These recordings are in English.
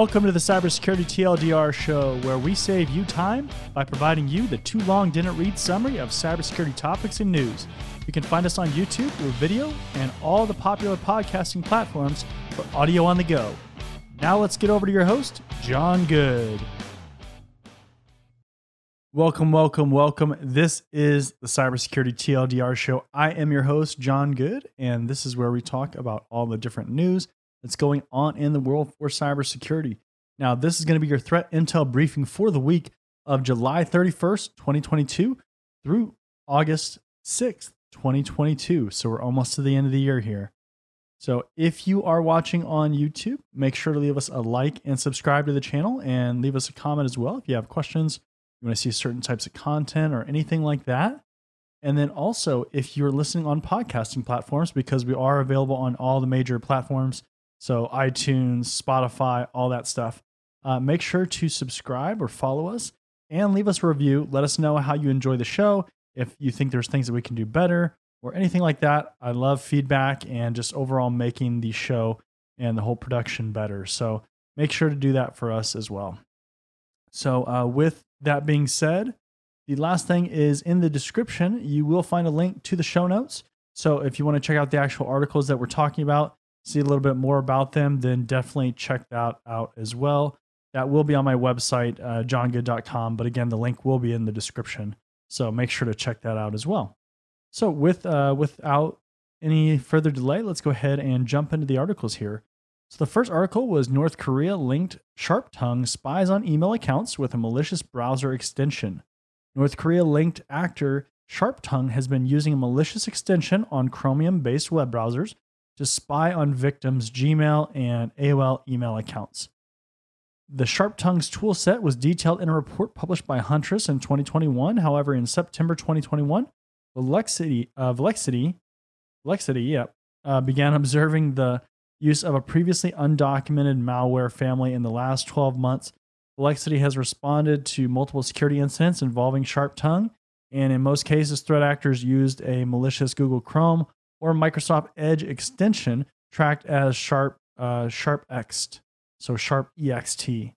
Welcome to the Cybersecurity TLDR show, where we save you time by providing you the too long didn't read summary of cybersecurity topics and news. You can find us on YouTube through video and all the popular podcasting platforms for audio on the go. Now let's get over to your host, Jon Good. Welcome, welcome, welcome. This is the Cybersecurity TLDR show. I am your host, Jon Good, and this is where we talk about all the different news that's going on in the world for cybersecurity. Now, this is going to be your threat intel briefing for the week of July 31st, 2022 through August 6th, 2022. So we're almost to the end of the year here. So if you are watching on YouTube, make sure to leave us a like and subscribe to the channel and leave us a comment as well if you have questions, you want to see certain types of content or anything like that. And then also, if you're listening on podcasting platforms, because we are available on all the major platforms, so iTunes, Spotify, all that stuff. Uh, make sure to subscribe or follow us and leave us a review. Let us know how you enjoy the show. If you think there's things that we can do better or anything like that, I love feedback and just overall making the show and the whole production better. So make sure to do that for us as well. So, uh, with that being said, the last thing is in the description, you will find a link to the show notes. So, if you want to check out the actual articles that we're talking about, see a little bit more about them, then definitely check that out as well. That will be on my website, uh, jongood.com. But again, the link will be in the description. So make sure to check that out as well. So with uh, without any further delay, let's go ahead and jump into the articles here. So the first article was North Korea linked Sharp Tongue spies on email accounts with a malicious browser extension. North Korea linked actor Sharp Tongue has been using a malicious extension on Chromium based web browsers to spy on victims' Gmail and AOL email accounts. The Sharp Tongues toolset was detailed in a report published by Huntress in 2021. However, in September 2021, Volexity, uh, Volexity, Volexity, yeah, uh, began observing the use of a previously undocumented malware family in the last 12 months. Volexity has responded to multiple security incidents involving Sharp Tongue, and in most cases, threat actors used a malicious Google Chrome or Microsoft Edge extension tracked as Sharp uh, Sharp Ext, so Sharp EXT.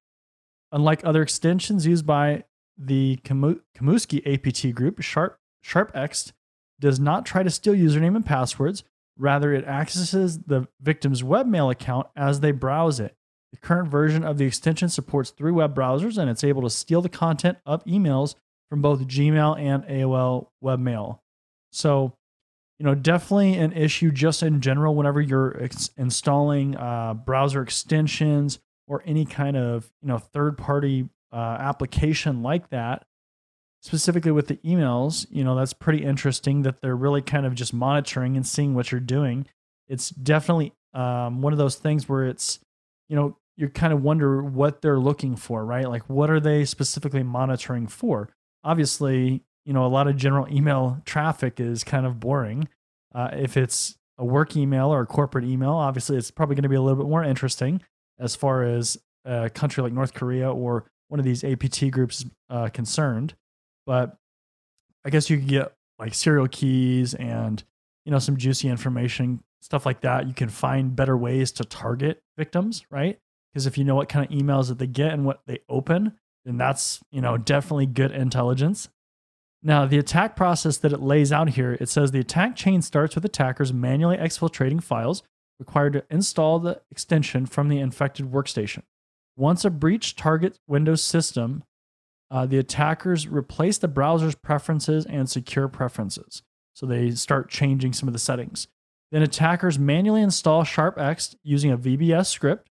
Unlike other extensions used by the Kimsuky APT group, Sharp Sharp Ext does not try to steal username and passwords. Rather, it accesses the victim's webmail account as they browse it. The current version of the extension supports three web browsers and it's able to steal the content of emails from both Gmail and AOL webmail. So, you know, definitely an issue just in general whenever you're ex- installing uh, browser extensions or any kind of, you know, third party uh, application like that. Specifically with the emails, you know, that's pretty interesting that they're really kind of just monitoring and seeing what you're doing. It's definitely um, one of those things where it's, you know, you kind of wonder what they're looking for, right? Like, what are they specifically monitoring for? Obviously, you know, a lot of general email traffic is kind of boring. Uh, if it's a work email or a corporate email, obviously it's probably going to be a little bit more interesting as far as a country like North Korea or one of these APT groups uh, concerned. But I guess you could get like serial keys and you know some juicy information, stuff like that. You can find better ways to target victims, right? Because if you know what kind of emails that they get and what they open, then that's you know definitely good intelligence. Now, the attack process that it lays out here, it says the attack chain starts with attackers manually exfiltrating files required to install the extension from the infected workstation. Once a breach targets Windows system, uh, the attackers replace the browser's preferences and secure preferences. So they start changing some of the settings. Then attackers manually install SharpExt using a VBS script.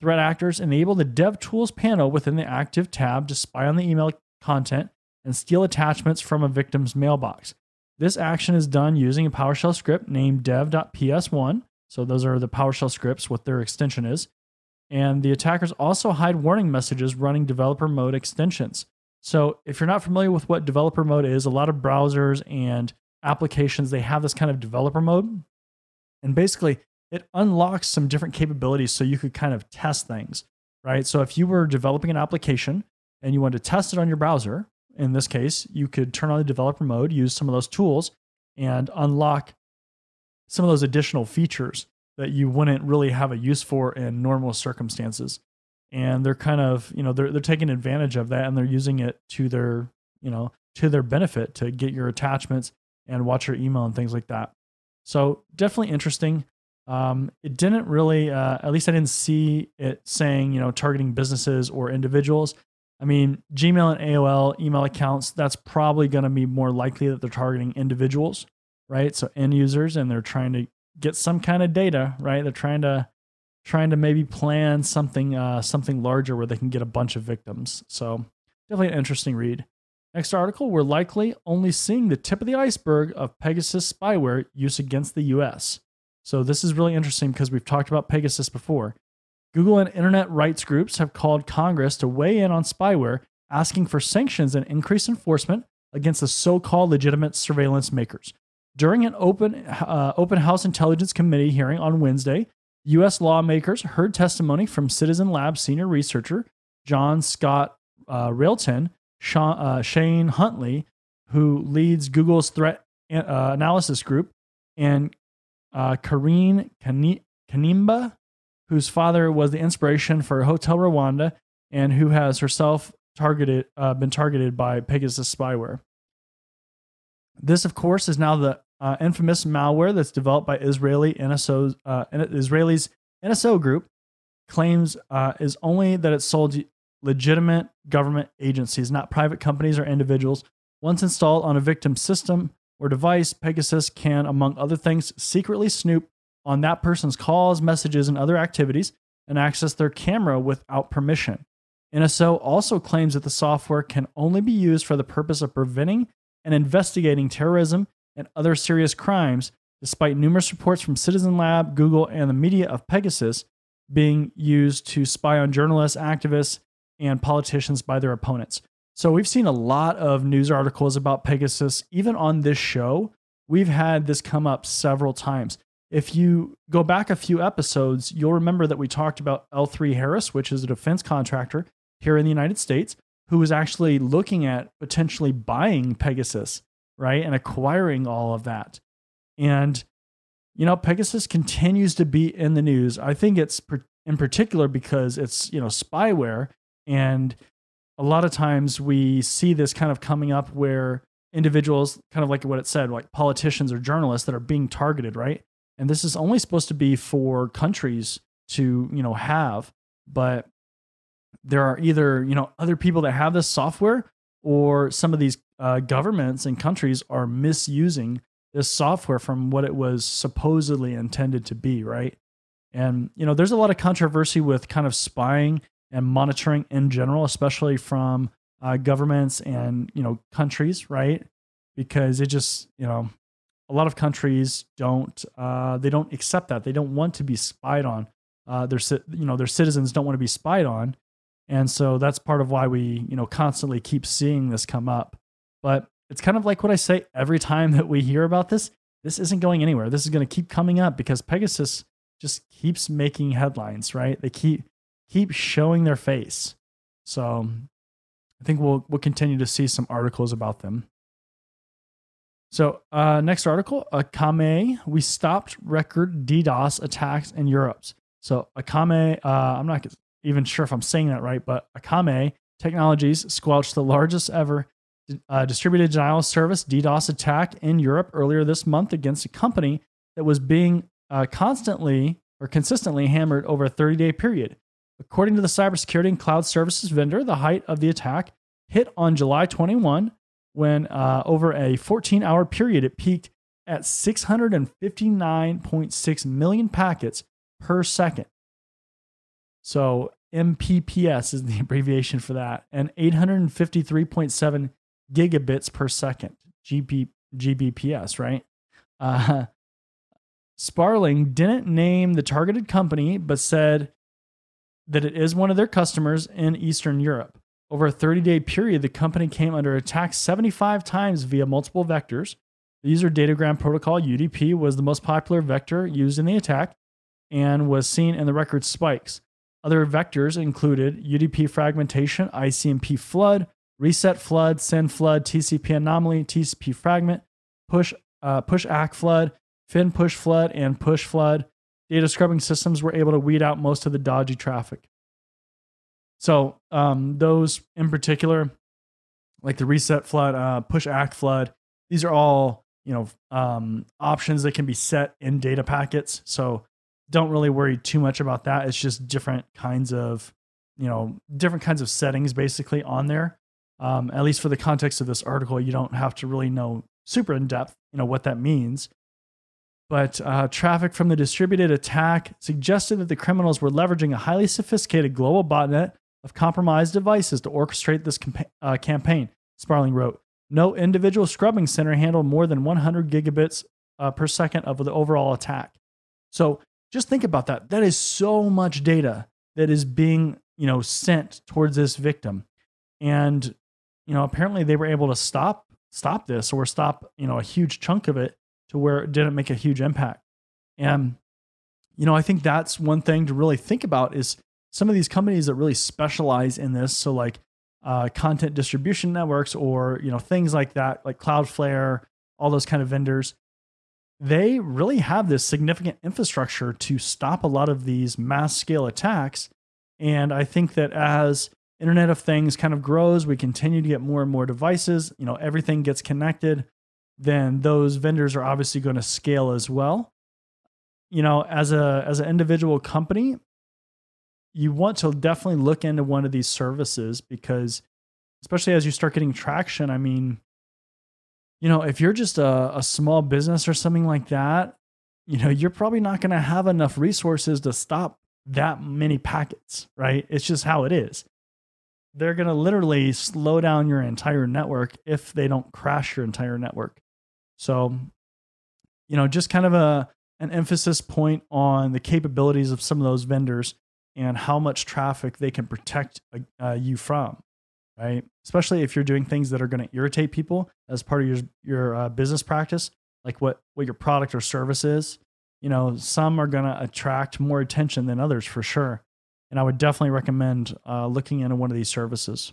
Threat actors enable the DevTools panel within the active tab to spy on the email content and steal attachments from a victim's mailbox. This action is done using a PowerShell script named dev.ps1. So those are the PowerShell scripts, what their extension is. And the attackers also hide warning messages running developer mode extensions. So if you're not familiar with what developer mode is, a lot of browsers and applications they have this kind of developer mode. And basically, it unlocks some different capabilities so you could kind of test things, right? So if you were developing an application and you wanted to test it on your browser, in this case, you could turn on the developer mode, use some of those tools, and unlock some of those additional features that you wouldn't really have a use for in normal circumstances. and they're kind of you know they're they're taking advantage of that and they're using it to their you know to their benefit to get your attachments and watch your email and things like that. So definitely interesting. Um, it didn't really, uh, at least I didn't see it saying you know targeting businesses or individuals. I mean, Gmail and AOL email accounts, that's probably going to be more likely that they're targeting individuals, right? So end users, and they're trying to get some kind of data, right? They're trying to trying to maybe plan something uh, something larger where they can get a bunch of victims. So definitely an interesting read. Next article, we're likely only seeing the tip of the iceberg of Pegasus spyware use against the US. So this is really interesting because we've talked about Pegasus before. Google and internet rights groups have called Congress to weigh in on spyware, asking for sanctions and increased enforcement against the so-called legitimate surveillance makers. During an open uh, open House Intelligence Committee hearing on Wednesday, U.S. lawmakers heard testimony from Citizen Lab senior researcher John Scott uh, Railton, Sean, uh, Shane Huntley, who leads Google's threat uh, analysis group, and uh, Carine Kanimba, whose father was the inspiration for Hotel Rwanda and who has herself targeted uh, been targeted by Pegasus spyware. This, of course, is now the uh, infamous malware that's developed by Israeli NSO, uh, Israelis NSO group claims uh, is only that it's sold legitimate government agencies, not private companies or individuals. Once installed on a victim system or device, Pegasus can, among other things, secretly snoop on that person's calls, messages, and other activities and access their camera without permission. NSO also claims that the software can only be used for the purpose of preventing and investigating terrorism and other serious crimes, despite numerous reports from Citizen Lab, Google, and the media of Pegasus being used to spy on journalists, activists, and politicians by their opponents. So we've seen a lot of news articles about Pegasus, even on this show. We've had this come up several times. If you go back a few episodes, you'll remember that we talked about L3 Harris, which is a defense contractor here in the United States, who was actually looking at potentially buying Pegasus right? And acquiring all of that. And, you know, Pegasus continues to be in the news. I think it's in particular because it's, you know, spyware. And a lot of times we see this kind of coming up where individuals, kind of like what it said, like politicians or journalists that are being targeted, right? And this is only supposed to be for countries to, you know, have. But there are either, you know, other people that have this software or some of these uh, governments and countries are misusing this software from what it was supposedly intended to be, right? And, you know, there's a lot of controversy with kind of spying and monitoring in general, especially from uh, governments and, you know, countries, right? Because it just, you know, a lot of countries don't, uh, they don't accept that. They don't want to be spied on. Uh, their, you know, their citizens don't want to be spied on. And so that's part of why we, you know, constantly keep seeing this come up. But it's kind of like what I say every time that we hear about this. This isn't going anywhere. This is going to keep coming up because Pegasus just keeps making headlines, right? They keep keep showing their face. So I think we'll we'll continue to see some articles about them. So uh, next article, Akamai, we stopped record DDoS attacks in Europe. So Akamai, uh, I'm not even sure if I'm saying that right, but Akamai Technologies squelched the largest ever uh, distributed denial of service DDoS attack in Europe earlier this month against a company that was being uh, constantly or consistently hammered over a 30 day period. According to the cybersecurity and cloud services vendor, the height of the attack hit on July 21 when, uh, over a 14 hour period, it peaked at 659.6 million packets per second. So MPPS is the abbreviation for that, and 853.7 gigabits per second, GP, GBPS, right? Uh, Sparling didn't name the targeted company, but said that it is one of their customers in Eastern Europe. Over a 30 day period, the company came under attack 75 times via multiple vectors. The user datagram protocol, UDP, was the most popular vector used in the attack and was seen in the record spikes. Other vectors included UDP fragmentation, ICMP flood, reset flood, SYN flood, TCP anomaly, TCP fragment, push uh, push ACK flood, fin push flood, and push flood. Data scrubbing systems were able to weed out most of the dodgy traffic. So um, those in particular, like the reset flood, uh, push ACK flood, these are all you know um, options that can be set in data packets. So don't really worry too much about that. It's just different kinds of you know different kinds of settings basically on there. Um, at least for the context of this article, you don't have to really know super in depth, you know what that means. But uh, traffic from the distributed attack suggested that the criminals were leveraging a highly sophisticated global botnet of compromised devices to orchestrate this campa- uh, campaign. Sparling wrote, "No individual scrubbing center handled more than 100 gigabits uh, per second of the overall attack." So just think about that. That is so much data that is being you know sent towards this victim, and you know apparently they were able to stop stop this or stop you know a huge chunk of it to where it didn't make a huge impact. And you know I think that's one thing to really think about is some of these companies that really specialize in this. So like uh, content distribution networks or you know things like that, like Cloudflare, all those kind of vendors, they really have this significant infrastructure to stop a lot of these mass scale attacks. And I think that as Internet of Things kind of grows, we continue to get more and more devices. You know, everything gets connected. Then those vendors are obviously going to scale as well. You know, as a as an individual company, you want to definitely look into one of these services because especially as you start getting traction i mean you know if you're just a, a small business or something like that you know you're probably not going to have enough resources to stop that many packets right? It's just how it is. They're going to literally slow down your entire network if they don't crash your entire network. So you know just kind of a an emphasis point on the capabilities of some of those vendors and how much traffic they can protect uh, uh, you from, right? Especially if you're doing things that are going to irritate people as part of your your uh, business practice, like what what your product or service is. You know, some are going to attract more attention than others for sure, and I would definitely recommend uh, looking into one of these services.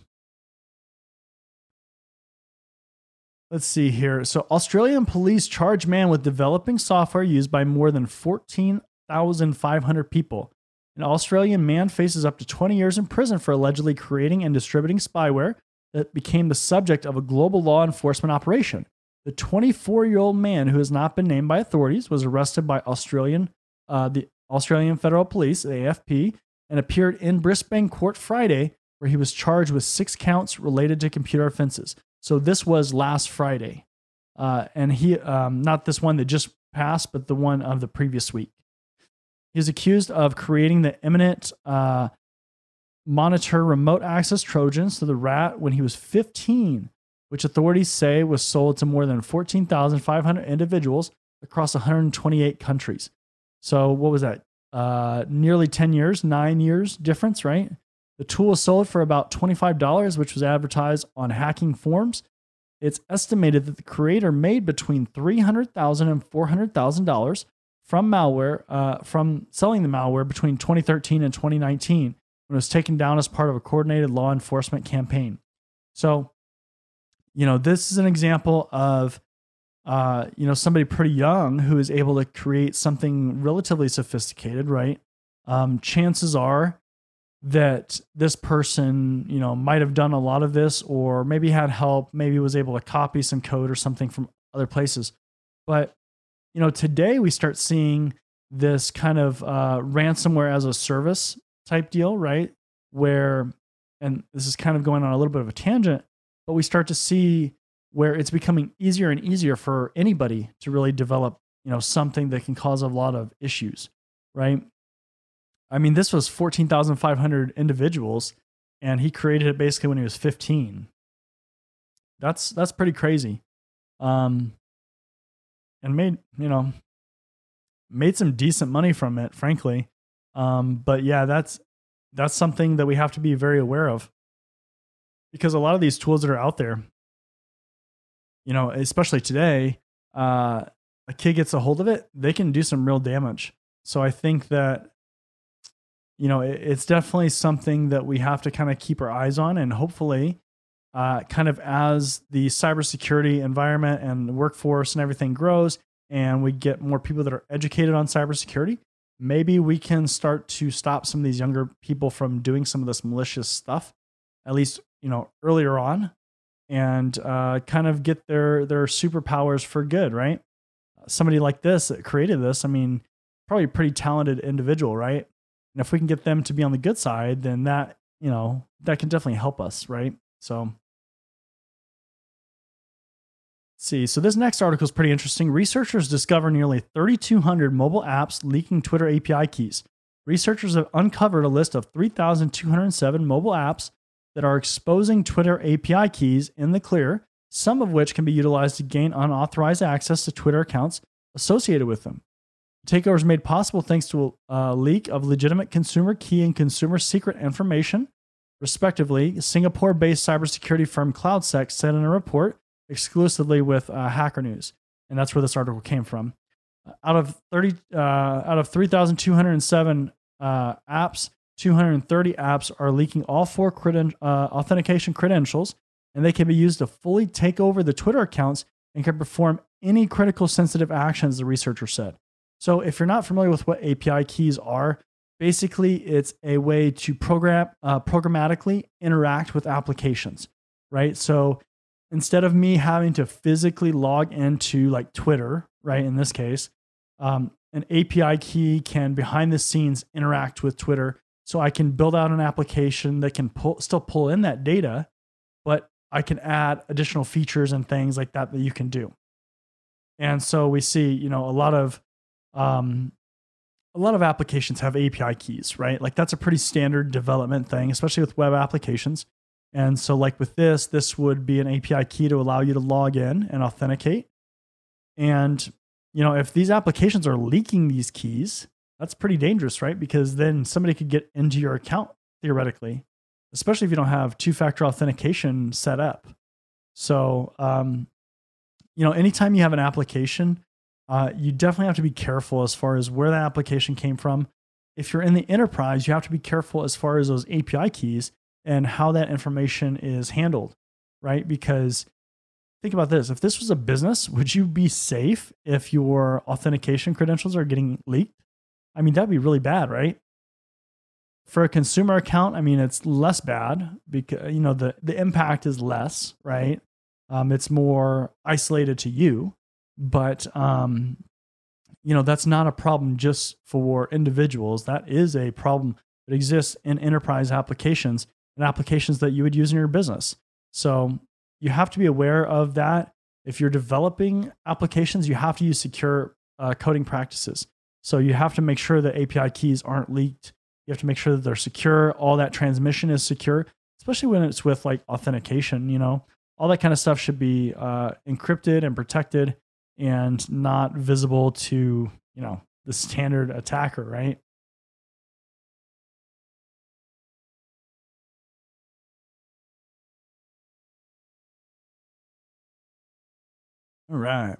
Let's see here. So, Australian police charge man with developing software used by more than 14,500 people an Australian man faces up to 20 years in prison for allegedly creating and distributing spyware that became the subject of a global law enforcement operation. The 24 year old man, who has not been named by authorities, was arrested by Australian, uh, the Australian Federal Police, AFP, and appeared in Brisbane court Friday, where he was charged with six counts related to computer offenses. So this was last Friday, uh, and he um, not this one that just passed, but the one of the previous week. He is accused of creating the imminent uh, Monitor remote access Trojans to the rat when he was 15, which authorities say was sold to more than 14,500 individuals across 128 countries. So, what was that? Uh, nearly 10 years, nine years difference, right? The tool was sold for about $25, which was advertised on hacking forums. It's estimated that the creator made between $300,000 and $400,000 from malware, uh, from selling the malware between 2013 and 2019 when it was taken down as part of a coordinated law enforcement campaign. So, you know, this is an example of, uh, you know, somebody pretty young who is able to create something relatively sophisticated, right? Um, chances are that this person, you know, might have done a lot of this or maybe had help, maybe was able to copy some code or something from other places. But you know, today we start seeing this kind of uh, ransomware as a service type deal, right? Where, and this is kind of going on a little bit of a tangent, but we start to see where it's becoming easier and easier for anybody to really develop, you know, something that can cause a lot of issues, right? I mean, this was 14,500 individuals and he created it basically when he was 15. That's that's pretty crazy. Um, and made you know made some decent money from it, frankly. Um, but yeah, that's that's something that we have to be very aware of because a lot of these tools that are out there, you know, especially today, uh, a kid gets a hold of it, they can do some real damage. So I think that you know it, it's definitely something that we have to kind of keep our eyes on, and hopefully uh, kind of as the cybersecurity environment and workforce and everything grows, and we get more people that are educated on cybersecurity, maybe we can start to stop some of these younger people from doing some of this malicious stuff, at least you know earlier on, and uh, kind of get their their superpowers for good, right? Somebody like this that created this, I mean, probably a pretty talented individual, right? And if we can get them to be on the good side, then that you know that can definitely help us, right? So see. So this next article is pretty interesting. Researchers discover nearly 3,200 mobile apps leaking Twitter API keys. Researchers have uncovered a list of 3,207 mobile apps that are exposing Twitter API keys in the clear, some of which can be utilized to gain unauthorized access to Twitter accounts associated with them. The takeover is made possible thanks to a leak of legitimate consumer key and consumer secret information, respectively. Singapore based cybersecurity firm CloudSEK said in a report exclusively with uh, Hacker News, and that's where this article came from. Out of thirty, uh, out of three thousand two hundred seven uh, apps, two hundred thirty apps are leaking all four creden- uh, authentication credentials, and they can be used to fully take over the Twitter accounts and can perform any critical sensitive actions. The researcher said. So, if you're not familiar with what API keys are, basically it's a way to program uh, programmatically interact with applications, right? So instead of me having to physically log into like Twitter, right? In this case, um, an API key can behind the scenes interact with Twitter. So I can build out an application that can pull, still pull in that data, but I can add additional features and things like that that you can do. And so we see, you know, a lot of um, a lot of applications have API keys, right? Like that's a pretty standard development thing, especially with web applications. And so, like with this, this would be an API key to allow you to log in and authenticate. And, you know, if these applications are leaking these keys, that's pretty dangerous, right? Because then somebody could get into your account theoretically, especially if you don't have two factor authentication set up. So, um, you know, anytime you have an application, uh, you definitely have to be careful as far as where that application came from. If you're in the enterprise, you have to be careful as far as those API keys and how that information is handled, right? Because think about this if this was a business, would you be safe if your authentication credentials are getting leaked? I mean, that'd be really bad, right? For a consumer account, I mean, it's less bad because, you know, the, the impact is less, right? Um, it's more isolated to you, but, um, you know, that's not a problem just for individuals. That is a problem that exists in enterprise applications and applications that you would use in your business. So you have to be aware of that. If you're developing applications, you have to use secure uh, coding practices. So you have to make sure that API keys aren't leaked. You have to make sure that they're secure. All that transmission is secure, especially when it's with like authentication. You know, all that kind of stuff should be uh, encrypted and protected and not visible to you know the standard attacker, right? All right.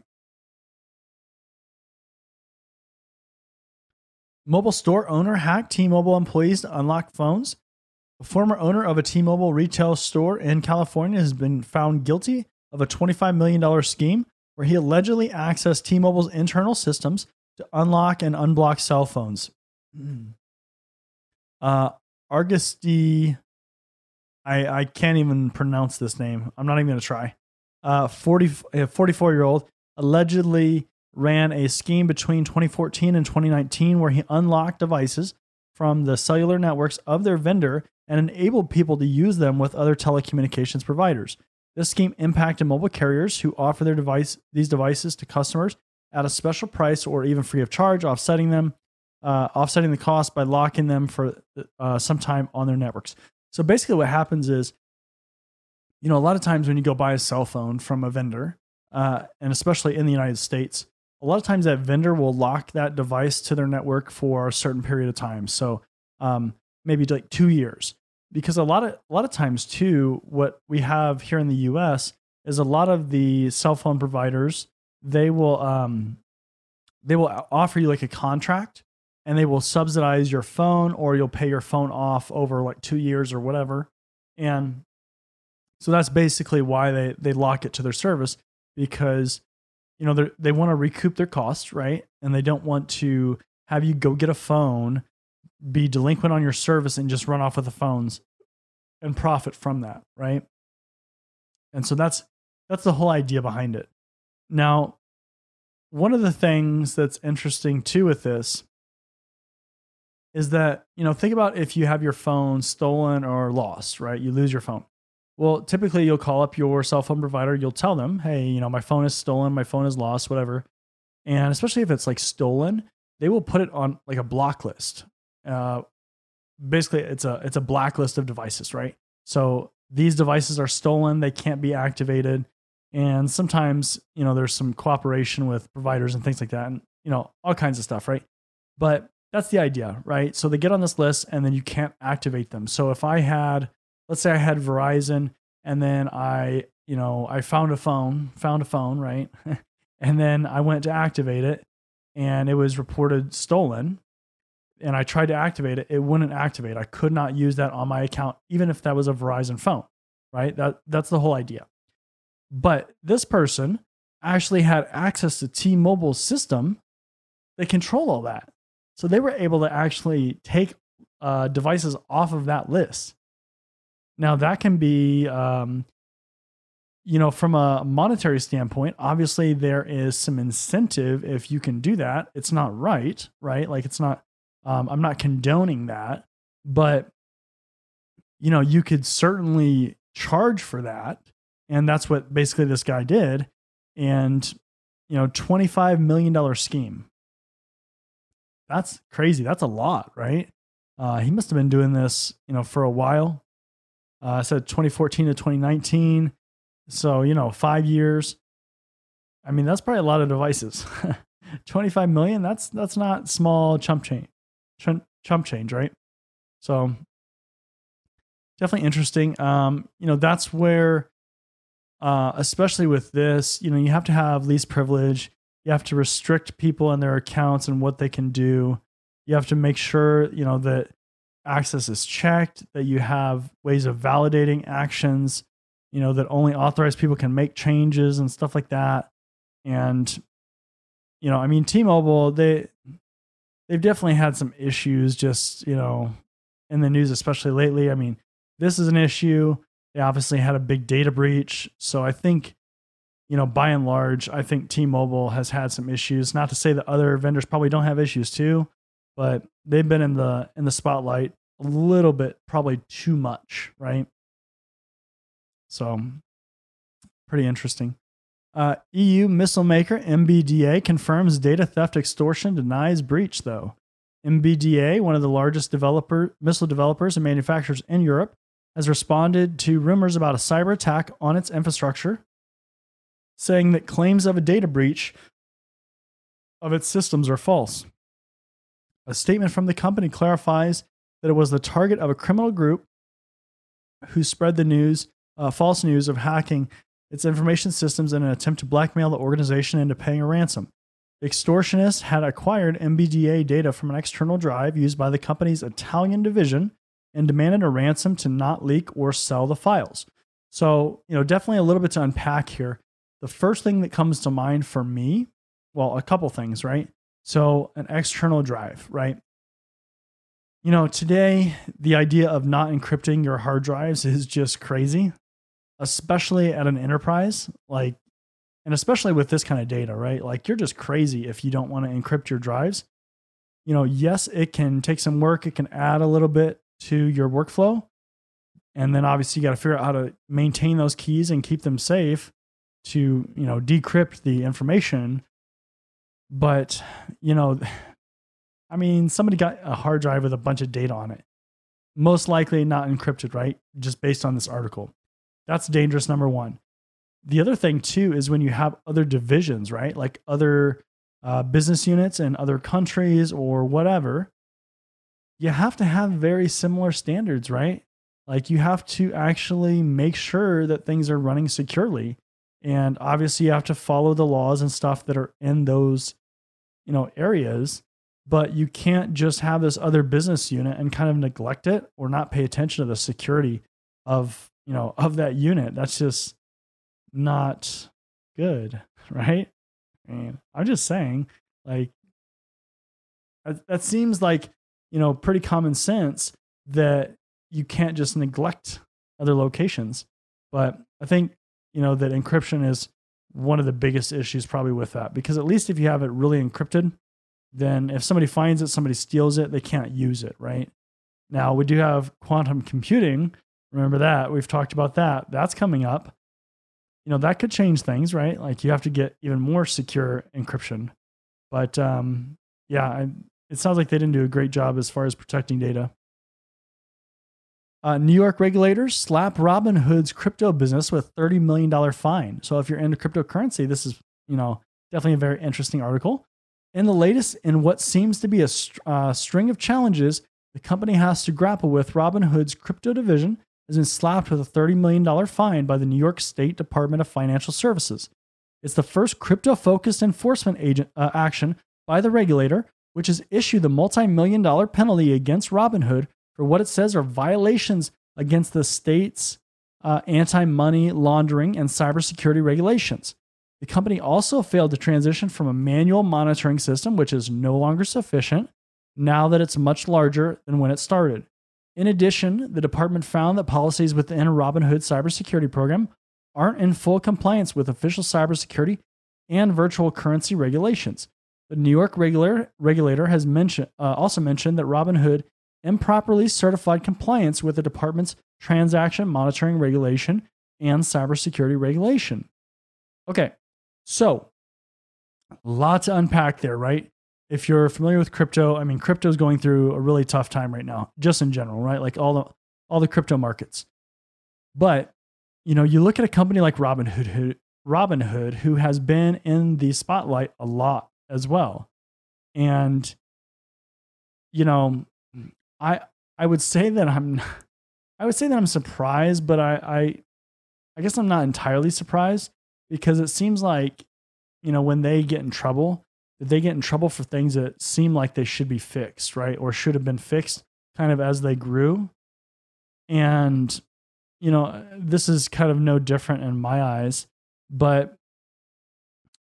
Mobile store owner hacked T Mobile employees to unlock phones. A former owner of a T Mobile retail store in California has been found guilty of a $25 million scheme where he allegedly accessed T Mobile's internal systems to unlock and unblock cell phones. Uh, Argosty, I, I can't even pronounce this name. I'm not even going to try uh, 40, 44 year old, allegedly ran a scheme between 2014 and 2019 where he unlocked devices from the cellular networks of their vendor and enabled people to use them with other telecommunications providers. This scheme impacted mobile carriers who offer their device these devices to customers at a special price or even free of charge, offsetting them, uh, offsetting the cost by locking them for uh, some time on their networks. So basically, what happens is you know, a lot of times when you go buy a cell phone from a vendor, uh, and especially in the United States, a lot of times that vendor will lock that device to their network for a certain period of time. So um, maybe like two years, because a lot of a lot of times too, what we have here in the U.S. is a lot of the cell phone providers they will um, they will offer you like a contract and they will subsidize your phone or you'll pay your phone off over like two years or whatever. And so that's basically why they they lock it to their service because you know they want to recoup their costs, right? And they don't want to have you go get a phone, be delinquent on your service, and just run off with the phones and profit from that, right? And so that's that's the whole idea behind it. Now, one of the things that's interesting too with this is that, you know, think about if you have your phone stolen or lost, right? You lose your phone. Well, typically you'll call up your cell phone provider, you'll tell them, "Hey, you know, my phone is stolen, my phone is lost, whatever." And especially if it's like stolen, they will put it on like a block list. Uh, basically, it's a it's a blacklist of devices, right? So these devices are stolen, they can't be activated, and sometimes you know there's some cooperation with providers and things like that, and you know all kinds of stuff, right? But that's the idea, right? So they get on this list, and then you can't activate them. So if I had, let's say I had Verizon, and then I you know I found a phone, found a phone, right? and then I went to activate it and it was reported stolen and I tried to activate it, it wouldn't activate. I could not use that on my account, even if that was a Verizon phone, right? That, that's the whole idea. But this person actually had access to T Mobile's system they control all that. So they were able to actually take uh, devices off of that list. Now, that can be um, you know, from a monetary standpoint, obviously there is some incentive if you can do that. It's not right, right? Like it's not, um, I'm not condoning that, but, you know, you could certainly charge for that. And that's what basically this guy did. And, you know, $25 million scheme. That's crazy. That's a lot, right? Uh, he must have been doing this, you know, for a while. Uh, I said 2014 to 2019 so, you know, five years. I mean, that's probably a lot of devices. 25 million, that's that's not small chump change. Chump change, right? So definitely interesting. Um, you know, that's where uh, especially with this, you know, you have to have least privilege. You have to restrict people and their accounts and what they can do. You have to make sure, you know, that access is checked, that you have ways of validating actions you know, that only authorized people can make changes and stuff like that. And, you know, I mean, T-Mobile, they they've definitely had some issues just, you know, in the news, especially lately. I mean, this is an issue. They obviously had a big data breach. So I think, you know, by and large, I think T-Mobile has had some issues. Not to say that other vendors probably don't have issues too, but they've been in the in the spotlight a little bit, probably too much, right? So, pretty interesting. Uh, EU missile maker MBDA confirms data theft extortion, denies breach, though. MBDA, one of the largest developer, missile developers and manufacturers in Europe, has responded to rumors about a cyber attack on its infrastructure, saying that claims of a data breach of its systems are false. A statement from the company clarifies that it was the target of a criminal group who spread the news uh, false news of hacking its information systems in an attempt to blackmail the organization into paying a ransom. Extortionists had acquired MBDA data from an external drive used by the company's Italian division and demanded a ransom to not leak or sell the files. So, you know, definitely a little bit to unpack here. The first thing that comes to mind for me, well, a couple things, right? So, an external drive, right? You know, today, the idea of not encrypting your hard drives is just crazy especially at an enterprise like and especially with this kind of data right like you're just crazy if you don't want to encrypt your drives you know yes it can take some work it can add a little bit to your workflow and then obviously you got to figure out how to maintain those keys and keep them safe to you know decrypt the information but you know i mean somebody got a hard drive with a bunch of data on it most likely not encrypted right just based on this article that's dangerous, number one. The other thing, too, is when you have other divisions, right? Like other uh, business units in other countries or whatever, you have to have very similar standards, right? Like you have to actually make sure that things are running securely. And obviously, you have to follow the laws and stuff that are in those, you know, areas. But you can't just have this other business unit and kind of neglect it or not pay attention to the security of you know, of that unit. That's just not good, right? I mean, I'm just saying, like, That, that seems like, you know, pretty common sense that you can't just neglect other locations. But I think, you know, that encryption is one of the biggest issues probably with that because at least if you have it really encrypted, then if somebody finds it, somebody steals it, they can't use it, right? Now, we do have quantum computing. Remember that. We've talked about that. That's coming up. You know, that could change things, right? Like you have to get even more secure encryption. But um, yeah, I, it sounds like they didn't do a great job as far as protecting data. Uh, New York regulators slap Robin Hood's crypto business with $30 million fine. So if you're into cryptocurrency, this is, you know, definitely a very interesting article. In the latest, in what seems to be a uh, string of challenges the company has to grapple with, Robin Hood's crypto division has been slapped with a $30 million fine by the New York State Department of Financial Services. It's the first crypto focused enforcement agent, uh, action by the regulator, which has issued the multi million dollar penalty against Robinhood for what it says are violations against the state's uh, anti money laundering and cybersecurity regulations. The company also failed to transition from a manual monitoring system, which is no longer sufficient now that it's much larger than when it started. In addition, the department found that policies within Robinhood's cybersecurity program aren't in full compliance with official cybersecurity and virtual currency regulations. The New York regulator, has mentioned, uh, also mentioned that Robinhood improperly certified compliance with the department's transaction monitoring regulation and cybersecurity regulation. Okay, so a lot to unpack there, right? If you're familiar with crypto, I mean, crypto is going through a really tough time right now, just in general, right? Like all the all the crypto markets. But you know, you look at a company like Robinhood, who, Robinhood, who has been in the spotlight a lot as well, and you know, I I would say that I'm I would say that I'm surprised, but I I, I guess I'm not entirely surprised because it seems like you know when they get in trouble, they get in trouble for things that seem like they should be fixed, right? Or should have been fixed kind of as they grew. And you know, this is kind of no different in my eyes, but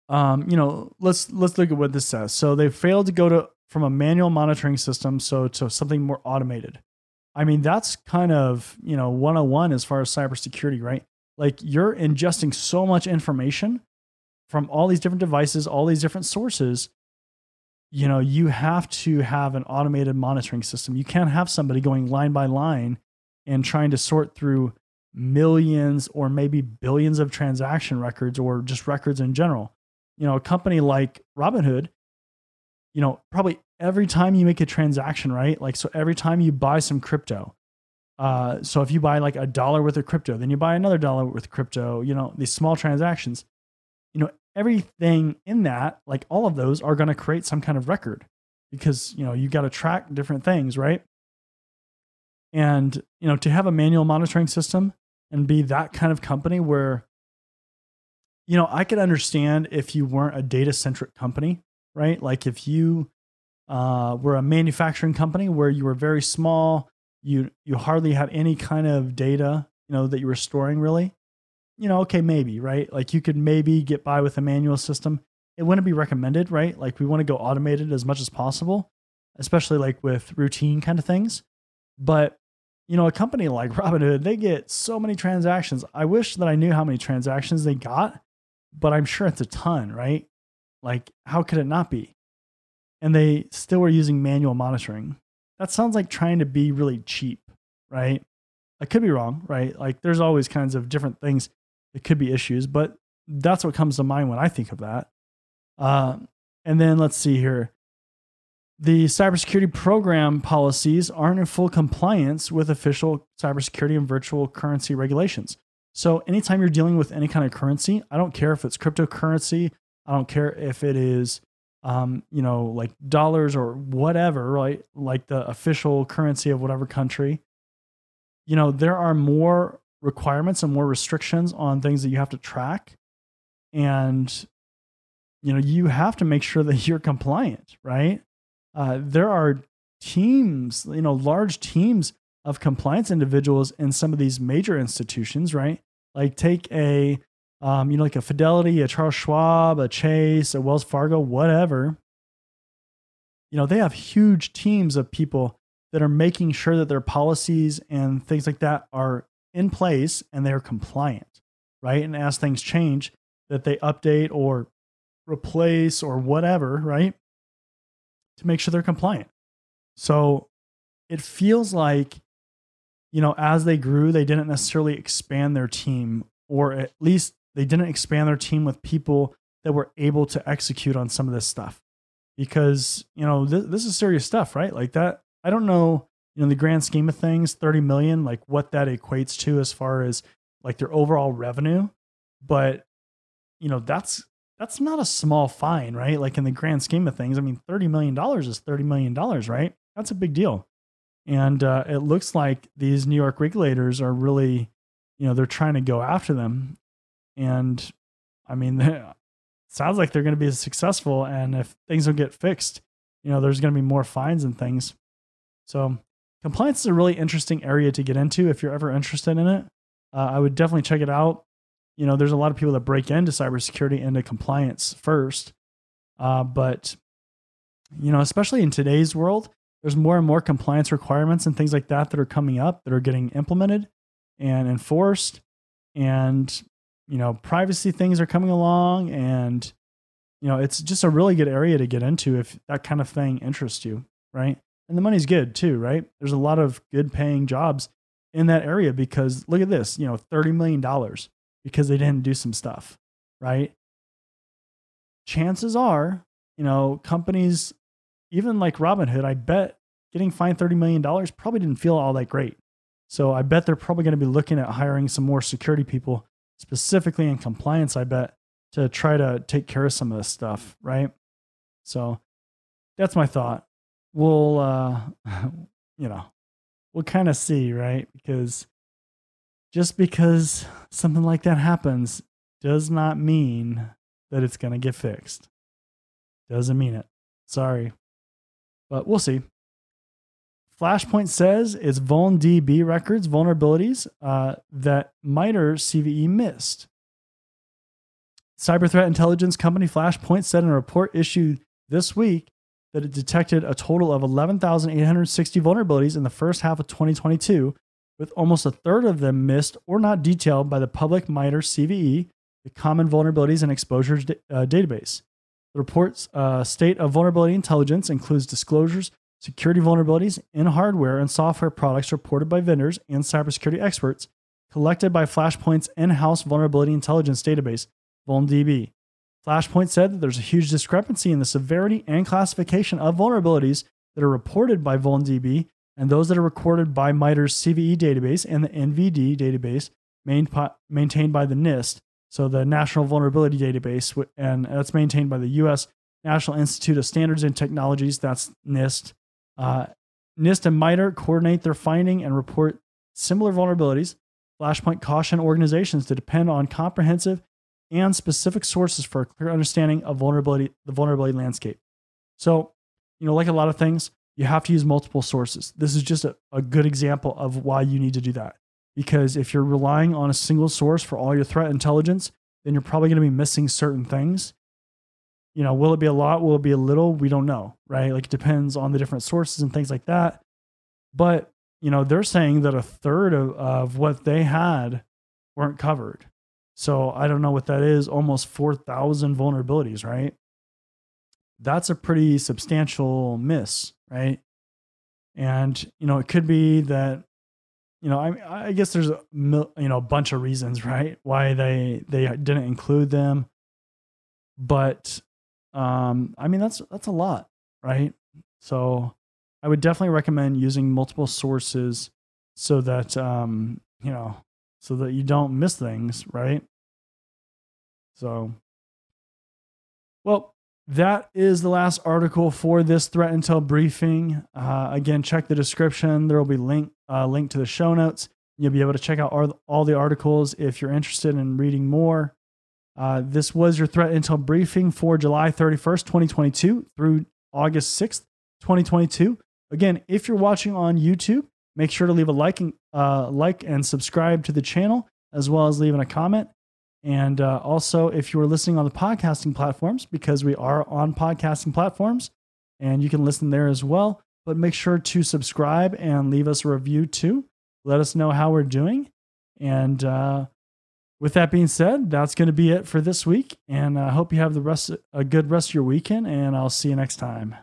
um, you know, let's let's look at what this says. So they failed to go to from a manual monitoring system so to something more automated. I mean, that's kind of, you know, 101 as far as cybersecurity, right? Like you're ingesting so much information from all these different devices, all these different sources. You know, you have to have an automated monitoring system. You can't have somebody going line by line and trying to sort through millions or maybe billions of transaction records or just records in general. You know, a company like Robinhood you know, probably every time you make a transaction, right? Like, so every time you buy some crypto, uh, so if you buy like a dollar worth of crypto, then you buy another dollar worth of crypto, you know, these small transactions, you know, everything in that, like all of those are going to create some kind of record because, you know, you got to track different things, right? And, you know, to have a manual monitoring system and be that kind of company where, you know, I could understand if you weren't a data centric company right? Like if you uh, were a manufacturing company where you were very small, you you hardly had any kind of data, you know, that you were storing really. You know, okay, maybe, right? Like you could maybe get by with a manual system. It wouldn't be recommended, right? Like we want to go automated as much as possible, especially like with routine kind of things. But you know, a company like Robinhood, they get so many transactions. I wish that I knew how many transactions they got, but I'm sure it's a ton, right? Like, how could it not be? And they still were using manual monitoring. That sounds like trying to be really cheap, right? I could be wrong, right? Like, there's always kinds of different things that could be issues, but that's what comes to mind when I think of that. Uh, and then let's see here. The cybersecurity program policies aren't in full compliance with official cybersecurity and virtual currency regulations. So, anytime you're dealing with any kind of currency, I don't care if it's cryptocurrency, I don't care if it is, um, you know, like dollars or whatever, right? Like the official currency of whatever country. You know, there are more requirements and more restrictions on things that you have to track. And, you know, you have to make sure that you're compliant, right? Uh, there are teams, you know, large teams of compliance individuals in some of these major institutions, right? Like take a um, you know, like a Fidelity, a Charles Schwab, a Chase, a Wells Fargo, whatever. you know, they have huge teams of people that are making sure that their policies and things like that are in place and they're compliant, right? And as things change, that they update or replace or whatever, right? To make sure they're compliant. So it feels like, you know, as they grew, they didn't necessarily expand their team, or at least they didn't expand their team with people that were able to execute on some of this stuff. Because, you know, th- this is serious stuff, right? Like that, I don't know, you know, in the grand scheme of things, 30 million, like what that equates to as far as like their overall revenue. But, you know, that's that's not a small fine, right? Like in the grand scheme of things, I mean, $30 million is $30 million, right? That's a big deal. And uh, it looks like these New York regulators are really, you know, they're trying to go after them. And I mean, sounds like they're going to be successful. And if things don't get fixed, you know, there's going to be more fines and things. So compliance is a really interesting area to get into if you're ever interested in it. Uh, I would definitely check it out you know, there's a lot of people that break into cybersecurity into compliance first. Uh, but, you know, especially in today's world, there's more and more compliance requirements and things like that that are coming up that are getting implemented and enforced. And, you know, privacy things are coming along. And, you know, it's just a really good area to get into if that kind of thing interests you, right? And the money's good too, right? There's a lot of good paying jobs in that area because look at this, you know, $30 million because they didn't do some stuff, right? Chances are, you know, companies, even like Robinhood, I bet getting fined $30 million probably didn't feel all that great. So I bet they're probably going to be looking at hiring some more security people, specifically in compliance, I bet, to try to take care of some of this stuff, right? So that's my thought. We'll, uh, you know, we'll kind of see, right? Because just because something like that happens does not mean that it's going to get fixed. Doesn't mean it. Sorry. But we'll see. Flashpoint says it's VulnDB records vulnerabilities uh, that MITRE CVE missed. Cyber threat intelligence company Flashpoint said in a report issued this week that it detected a total of 11,860 vulnerabilities in the first half of 2022 with almost a third of them missed or not detailed by the public MITRE CVE, the Common Vulnerabilities and Exposures uh, Database. The report's uh, state of vulnerability intelligence includes disclosures, security vulnerabilities in hardware and software products reported by vendors and cybersecurity experts, collected by Flashpoint's in house vulnerability intelligence database, VulnDB. Flashpoint said that there's a huge discrepancy in the severity and classification of vulnerabilities that are reported by VulnDB and those that are recorded by MITRE's CVE database and the NVD database maintained by the NIST, so the National Vulnerability Database, and that's maintained by the U.S. National Institute of Standards and Technologies, that's NIST. Uh, NIST and MITRE coordinate their finding and report similar vulnerabilities. Flashpoint caution organizations to depend on comprehensive and specific sources for a clear understanding of vulnerability, the vulnerability landscape. So, you know, like a lot of things, you have to use multiple sources. This is just a, a good example of why you need to do that. Because if you're relying on a single source for all your threat intelligence, then you're probably going to be missing certain things. You know, will it be a lot? Will it be a little? We don't know, right? Like it depends on the different sources and things like that. But, you know, they're saying that a third of, of what they had weren't covered. So I don't know what that is. Almost 4,000 vulnerabilities, right? That's a pretty substantial miss right? And you know, it could be that you know, I I guess there's a you know a bunch of reasons, right, why they they didn't include them. But um, I mean, that's that's a lot, right? So I would definitely recommend using multiple sources so that um, you know, so that you don't miss things, right? So, well, that is the last article for this threat intel briefing. Uh, again, check the description. There will be link uh, link to the show notes. You'll be able to check out all, all the articles if you're interested in reading more. Uh, this was your threat intel briefing for July 31st, 2022 through August 6th, 2022. Again, if you're watching on YouTube, make sure to leave a like and, uh, like and subscribe to the channel, as well as leaving a comment. And uh, also, if you are listening on the podcasting platforms, because we are on podcasting platforms, and you can listen there as well. But make sure to subscribe and leave us a review too. Let us know how we're doing. And uh, with that being said, that's going to be it for this week. And I hope you have the rest a good rest of your weekend. And I'll see you next time.